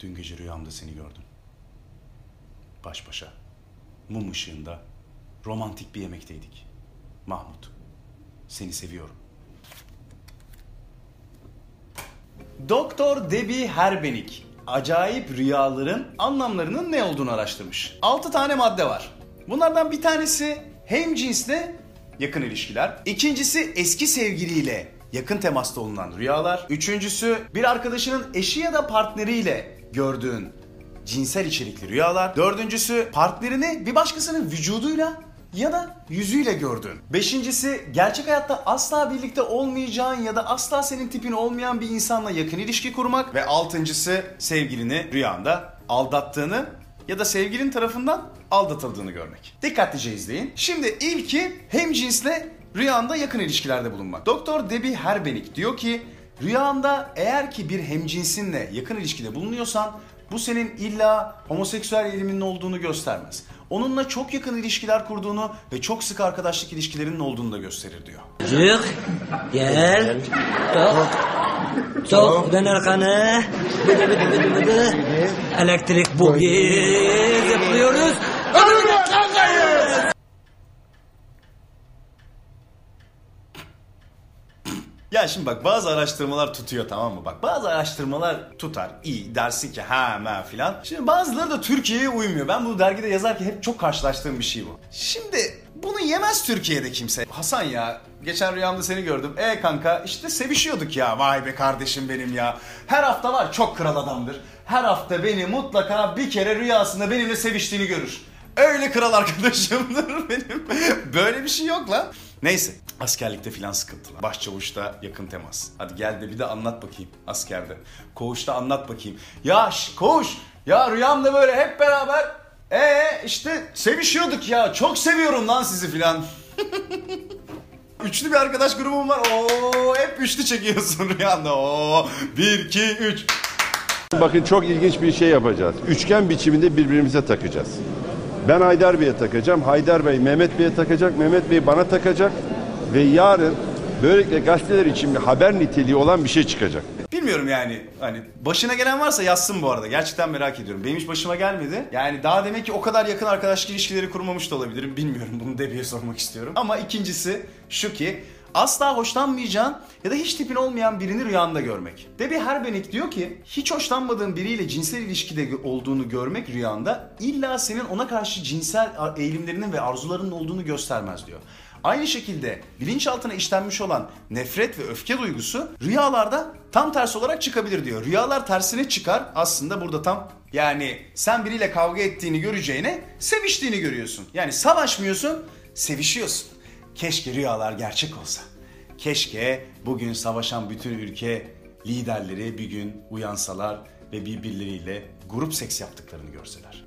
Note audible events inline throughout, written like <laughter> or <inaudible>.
Dün gece rüyamda seni gördüm. Baş başa, mum ışığında, romantik bir yemekteydik. Mahmut, seni seviyorum. Doktor Debbie Herbenik acayip rüyaların anlamlarının ne olduğunu araştırmış. 6 tane madde var. Bunlardan bir tanesi hem cinsle yakın ilişkiler. İkincisi eski sevgiliyle yakın temasta olunan rüyalar. Üçüncüsü bir arkadaşının eşi ya da partneriyle gördüğün cinsel içerikli rüyalar. Dördüncüsü partnerini bir başkasının vücuduyla ya da yüzüyle gördüğün. Beşincisi gerçek hayatta asla birlikte olmayacağın ya da asla senin tipin olmayan bir insanla yakın ilişki kurmak. Ve altıncısı sevgilini rüyanda aldattığını ya da sevgilin tarafından aldatıldığını görmek. Dikkatlice izleyin. Şimdi ilki hem cinsle rüyanda yakın ilişkilerde bulunmak. Doktor Debbie Herbenik diyor ki rüyanda eğer ki bir hemcinsinle yakın ilişkide bulunuyorsan bu senin illa homoseksüel eğiliminin olduğunu göstermez. Onunla çok yakın ilişkiler kurduğunu ve çok sık arkadaşlık ilişkilerinin olduğunu da gösterir diyor. Çık. Gel. Sok. Sok. Dön arkanı. Elektrik bugi. Zıplıyoruz. Şimdi bak bazı araştırmalar tutuyor tamam mı? Bak bazı araştırmalar tutar. iyi dersin ki ha ha filan. Şimdi bazıları da Türkiye'ye uymuyor. Ben bu dergide yazarken hep çok karşılaştığım bir şey bu. Şimdi bunu yemez Türkiye'de kimse. Hasan ya geçen rüyamda seni gördüm. E kanka işte sevişiyorduk ya. Vay be kardeşim benim ya. Her hafta var çok kral adamdır. Her hafta beni mutlaka bir kere rüyasında benimle seviştiğini görür. Öyle kral arkadaşımdır <laughs> benim. Böyle bir şey yok lan. Neyse askerlikte filan sıkıntılar. Başçavuşta yakın temas. Hadi gel de bir de anlat bakayım askerde. Koğuşta anlat bakayım. Ya şş, koğuş ya rüyamda böyle hep beraber ee işte sevişiyorduk ya. Çok seviyorum lan sizi filan. <laughs> Üçlü bir arkadaş grubum var. Oo hep üçlü çekiyorsun rüyanda. Oo 1 2 3 Bakın çok ilginç bir şey yapacağız. Üçgen biçiminde birbirimize takacağız. Ben Haydar Bey'e takacağım. Haydar Bey Mehmet Bey'e takacak. Mehmet Bey bana takacak. Ve yarın böylelikle gazeteler için bir haber niteliği olan bir şey çıkacak. Bilmiyorum yani hani başına gelen varsa yazsın bu arada. Gerçekten merak ediyorum. Benim hiç başıma gelmedi. Yani daha demek ki o kadar yakın arkadaşlık ilişkileri kurmamış da olabilirim. Bilmiyorum bunu Debi'ye sormak istiyorum. Ama ikincisi şu ki asla hoşlanmayacağın ya da hiç tipin olmayan birini rüyanda görmek. Debbie Herbenik diyor ki hiç hoşlanmadığın biriyle cinsel ilişkide olduğunu görmek rüyanda illa senin ona karşı cinsel eğilimlerinin ve arzularının olduğunu göstermez diyor. Aynı şekilde bilinçaltına işlenmiş olan nefret ve öfke duygusu rüyalarda tam tersi olarak çıkabilir diyor. Rüyalar tersine çıkar aslında burada tam yani sen biriyle kavga ettiğini göreceğine seviştiğini görüyorsun. Yani savaşmıyorsun sevişiyorsun. Keşke rüyalar gerçek olsa. Keşke bugün savaşan bütün ülke liderleri bir gün uyansalar ve birbirleriyle grup seks yaptıklarını görseler.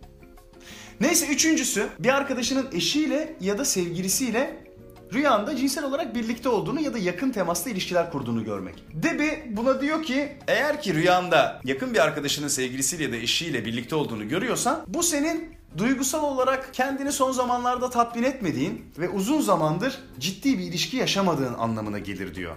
Neyse üçüncüsü bir arkadaşının eşiyle ya da sevgilisiyle rüyanda cinsel olarak birlikte olduğunu ya da yakın temasta ilişkiler kurduğunu görmek. Debbie buna diyor ki eğer ki rüyanda yakın bir arkadaşının sevgilisiyle ya da eşiyle birlikte olduğunu görüyorsan bu senin duygusal olarak kendini son zamanlarda tatmin etmediğin ve uzun zamandır ciddi bir ilişki yaşamadığın anlamına gelir diyor.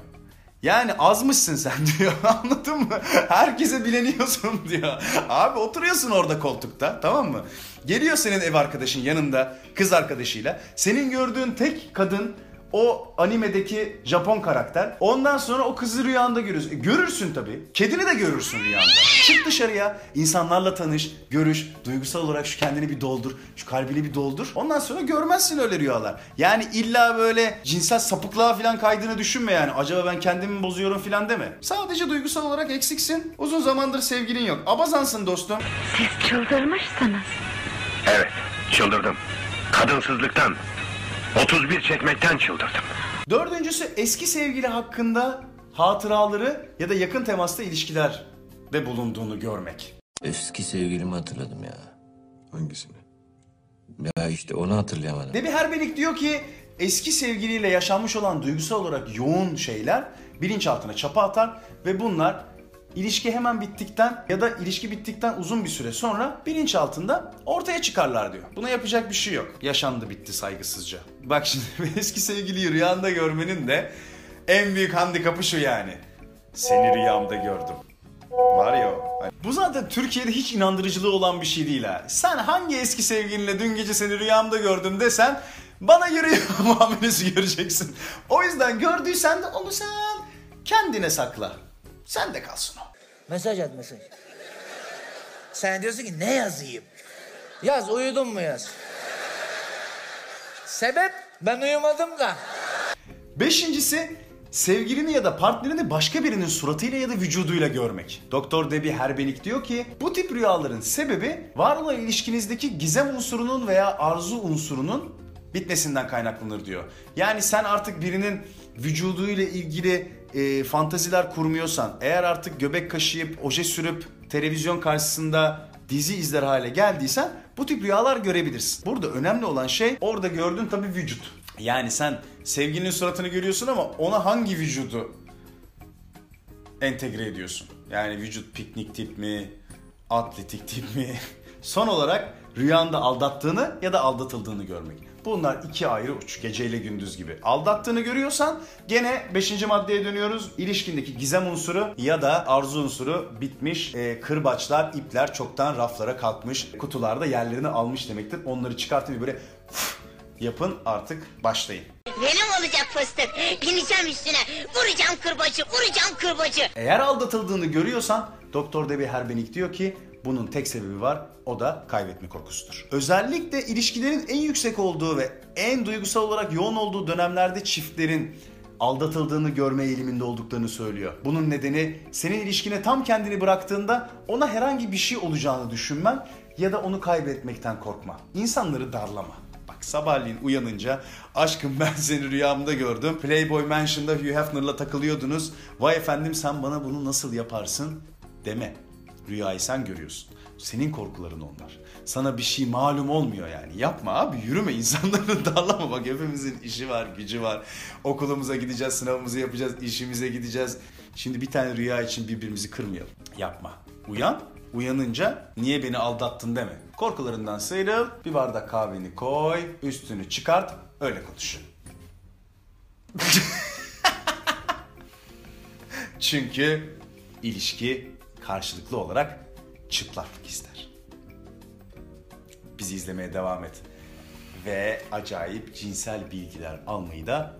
Yani azmışsın sen <laughs> diyor anladın mı? Herkese bileniyorsun <laughs> diyor. Abi oturuyorsun orada koltukta tamam mı? Geliyor senin ev arkadaşın yanında kız arkadaşıyla. Senin gördüğün tek kadın o animedeki Japon karakter. Ondan sonra o kızı rüyanda görürsün. E, görürsün tabii. Kedini de görürsün rüyanda. Çık dışarıya, insanlarla tanış, görüş, duygusal olarak şu kendini bir doldur, şu kalbini bir doldur. Ondan sonra görmezsin öyle rüyalar. Yani illa böyle cinsel sapıklığa falan kaydığını düşünme yani. Acaba ben kendimi bozuyorum falan deme. Sadece duygusal olarak eksiksin. Uzun zamandır sevgilin yok. Abazansın dostum. Siz çıldırmışsınız. Evet, çıldırdım. Kadınsızlıktan, 31 çekmekten çıldırdım. Dördüncüsü eski sevgili hakkında hatıraları ya da yakın temasta ilişkiler de bulunduğunu görmek. Eski sevgilimi hatırladım ya. Hangisini? Ya işte onu hatırlayamadım. Debbie Herbelik diyor ki eski sevgiliyle yaşanmış olan duygusal olarak yoğun şeyler bilinçaltına çapa atar ve bunlar ilişki hemen bittikten ya da ilişki bittikten uzun bir süre sonra bilinçaltında ortaya çıkarlar diyor. Buna yapacak bir şey yok. Yaşandı bitti saygısızca. Bak şimdi <laughs> eski sevgiliyi rüyanda görmenin de en büyük handikapı şu yani. Seni rüyamda gördüm. Var ya o. Hani Bu zaten Türkiye'de hiç inandırıcılığı olan bir şey değil ha. Sen hangi eski sevgilinle dün gece seni rüyamda gördüm desen bana göre <laughs> muamelesi göreceksin. O yüzden gördüysen de onu sen kendine sakla. Sen de kalsın o. Mesaj at mesaj. Sen diyorsun ki ne yazayım? Yaz uyudun mu yaz. Sebep? Ben uyumadım da. Beşincisi sevgilini ya da partnerini başka birinin suratıyla ya da vücuduyla görmek. Doktor Debbie Herbenik diyor ki bu tip rüyaların sebebi var olan ilişkinizdeki gizem unsurunun veya arzu unsurunun bitmesinden kaynaklanır diyor. Yani sen artık birinin vücuduyla ilgili e, fantaziler kurmuyorsan, eğer artık göbek kaşıyıp, oje sürüp, televizyon karşısında dizi izler hale geldiysen bu tip rüyalar görebilirsin. Burada önemli olan şey orada gördüğün tabii vücut. Yani sen sevgilinin suratını görüyorsun ama ona hangi vücudu entegre ediyorsun? Yani vücut piknik tip mi, atletik tip mi? <laughs> Son olarak rüyanda aldattığını ya da aldatıldığını görmek. Bunlar iki ayrı uç, geceyle gündüz gibi. Aldattığını görüyorsan gene 5. maddeye dönüyoruz. İlişkindeki gizem unsuru ya da arzu unsuru bitmiş. E, kırbaçlar, ipler çoktan raflara kalkmış. Kutularda yerlerini almış demektir. Onları çıkartın böyle yapın artık başlayın. Benim olacak fıstık. Bineceğim üstüne. Vuracağım kırbacı, vuracağım kırbacı. Eğer aldatıldığını görüyorsan Doktor Debbie Herbenik diyor ki bunun tek sebebi var o da kaybetme korkusudur. Özellikle ilişkilerin en yüksek olduğu ve en duygusal olarak yoğun olduğu dönemlerde çiftlerin aldatıldığını görme eğiliminde olduklarını söylüyor. Bunun nedeni senin ilişkine tam kendini bıraktığında ona herhangi bir şey olacağını düşünmen ya da onu kaybetmekten korkma. İnsanları darlama. Bak sabahleyin uyanınca aşkım ben seni rüyamda gördüm. Playboy Mansion'da Hugh Hefner'la takılıyordunuz. Vay efendim sen bana bunu nasıl yaparsın deme. Rüyayı sen görüyorsun. Senin korkuların onlar. Sana bir şey malum olmuyor yani. Yapma abi yürüme <laughs> insanları darlama. Bak hepimizin işi var, gücü var. Okulumuza gideceğiz, sınavımızı yapacağız, işimize gideceğiz. Şimdi bir tane rüya için birbirimizi kırmayalım. Yapma. Uyan, uyanınca niye beni aldattın deme. Korkularından sıyrıl, bir bardak kahveni koy, üstünü çıkart, öyle konuş. <laughs> Çünkü ilişki karşılıklı olarak çıplaklık ister. Bizi izlemeye devam et. Ve acayip cinsel bilgiler almayı da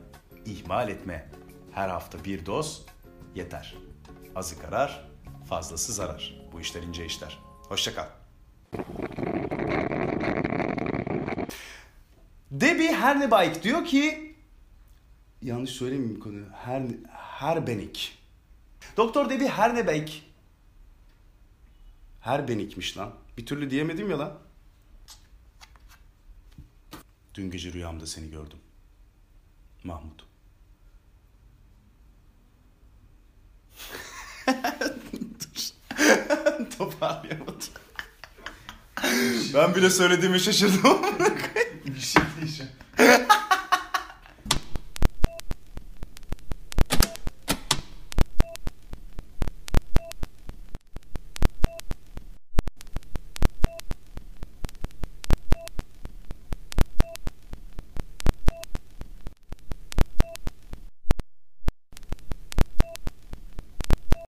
ihmal etme. Her hafta bir doz yeter. Azı karar, fazlası zarar. Bu işler ince işler. Hoşça kal. Debbie Hernebayk diyor ki yanlış söylemeyeyim konuyu. Her Herbenik. Doktor Debbie Hernebayk Herbenik'miş lan. Bir türlü diyemedim ya lan. Dün gece rüyamda seni gördüm. Mahmut. <laughs> Dur. <laughs> Toparlayamadım. ben bile söylediğimi şaşırdım. bir şey.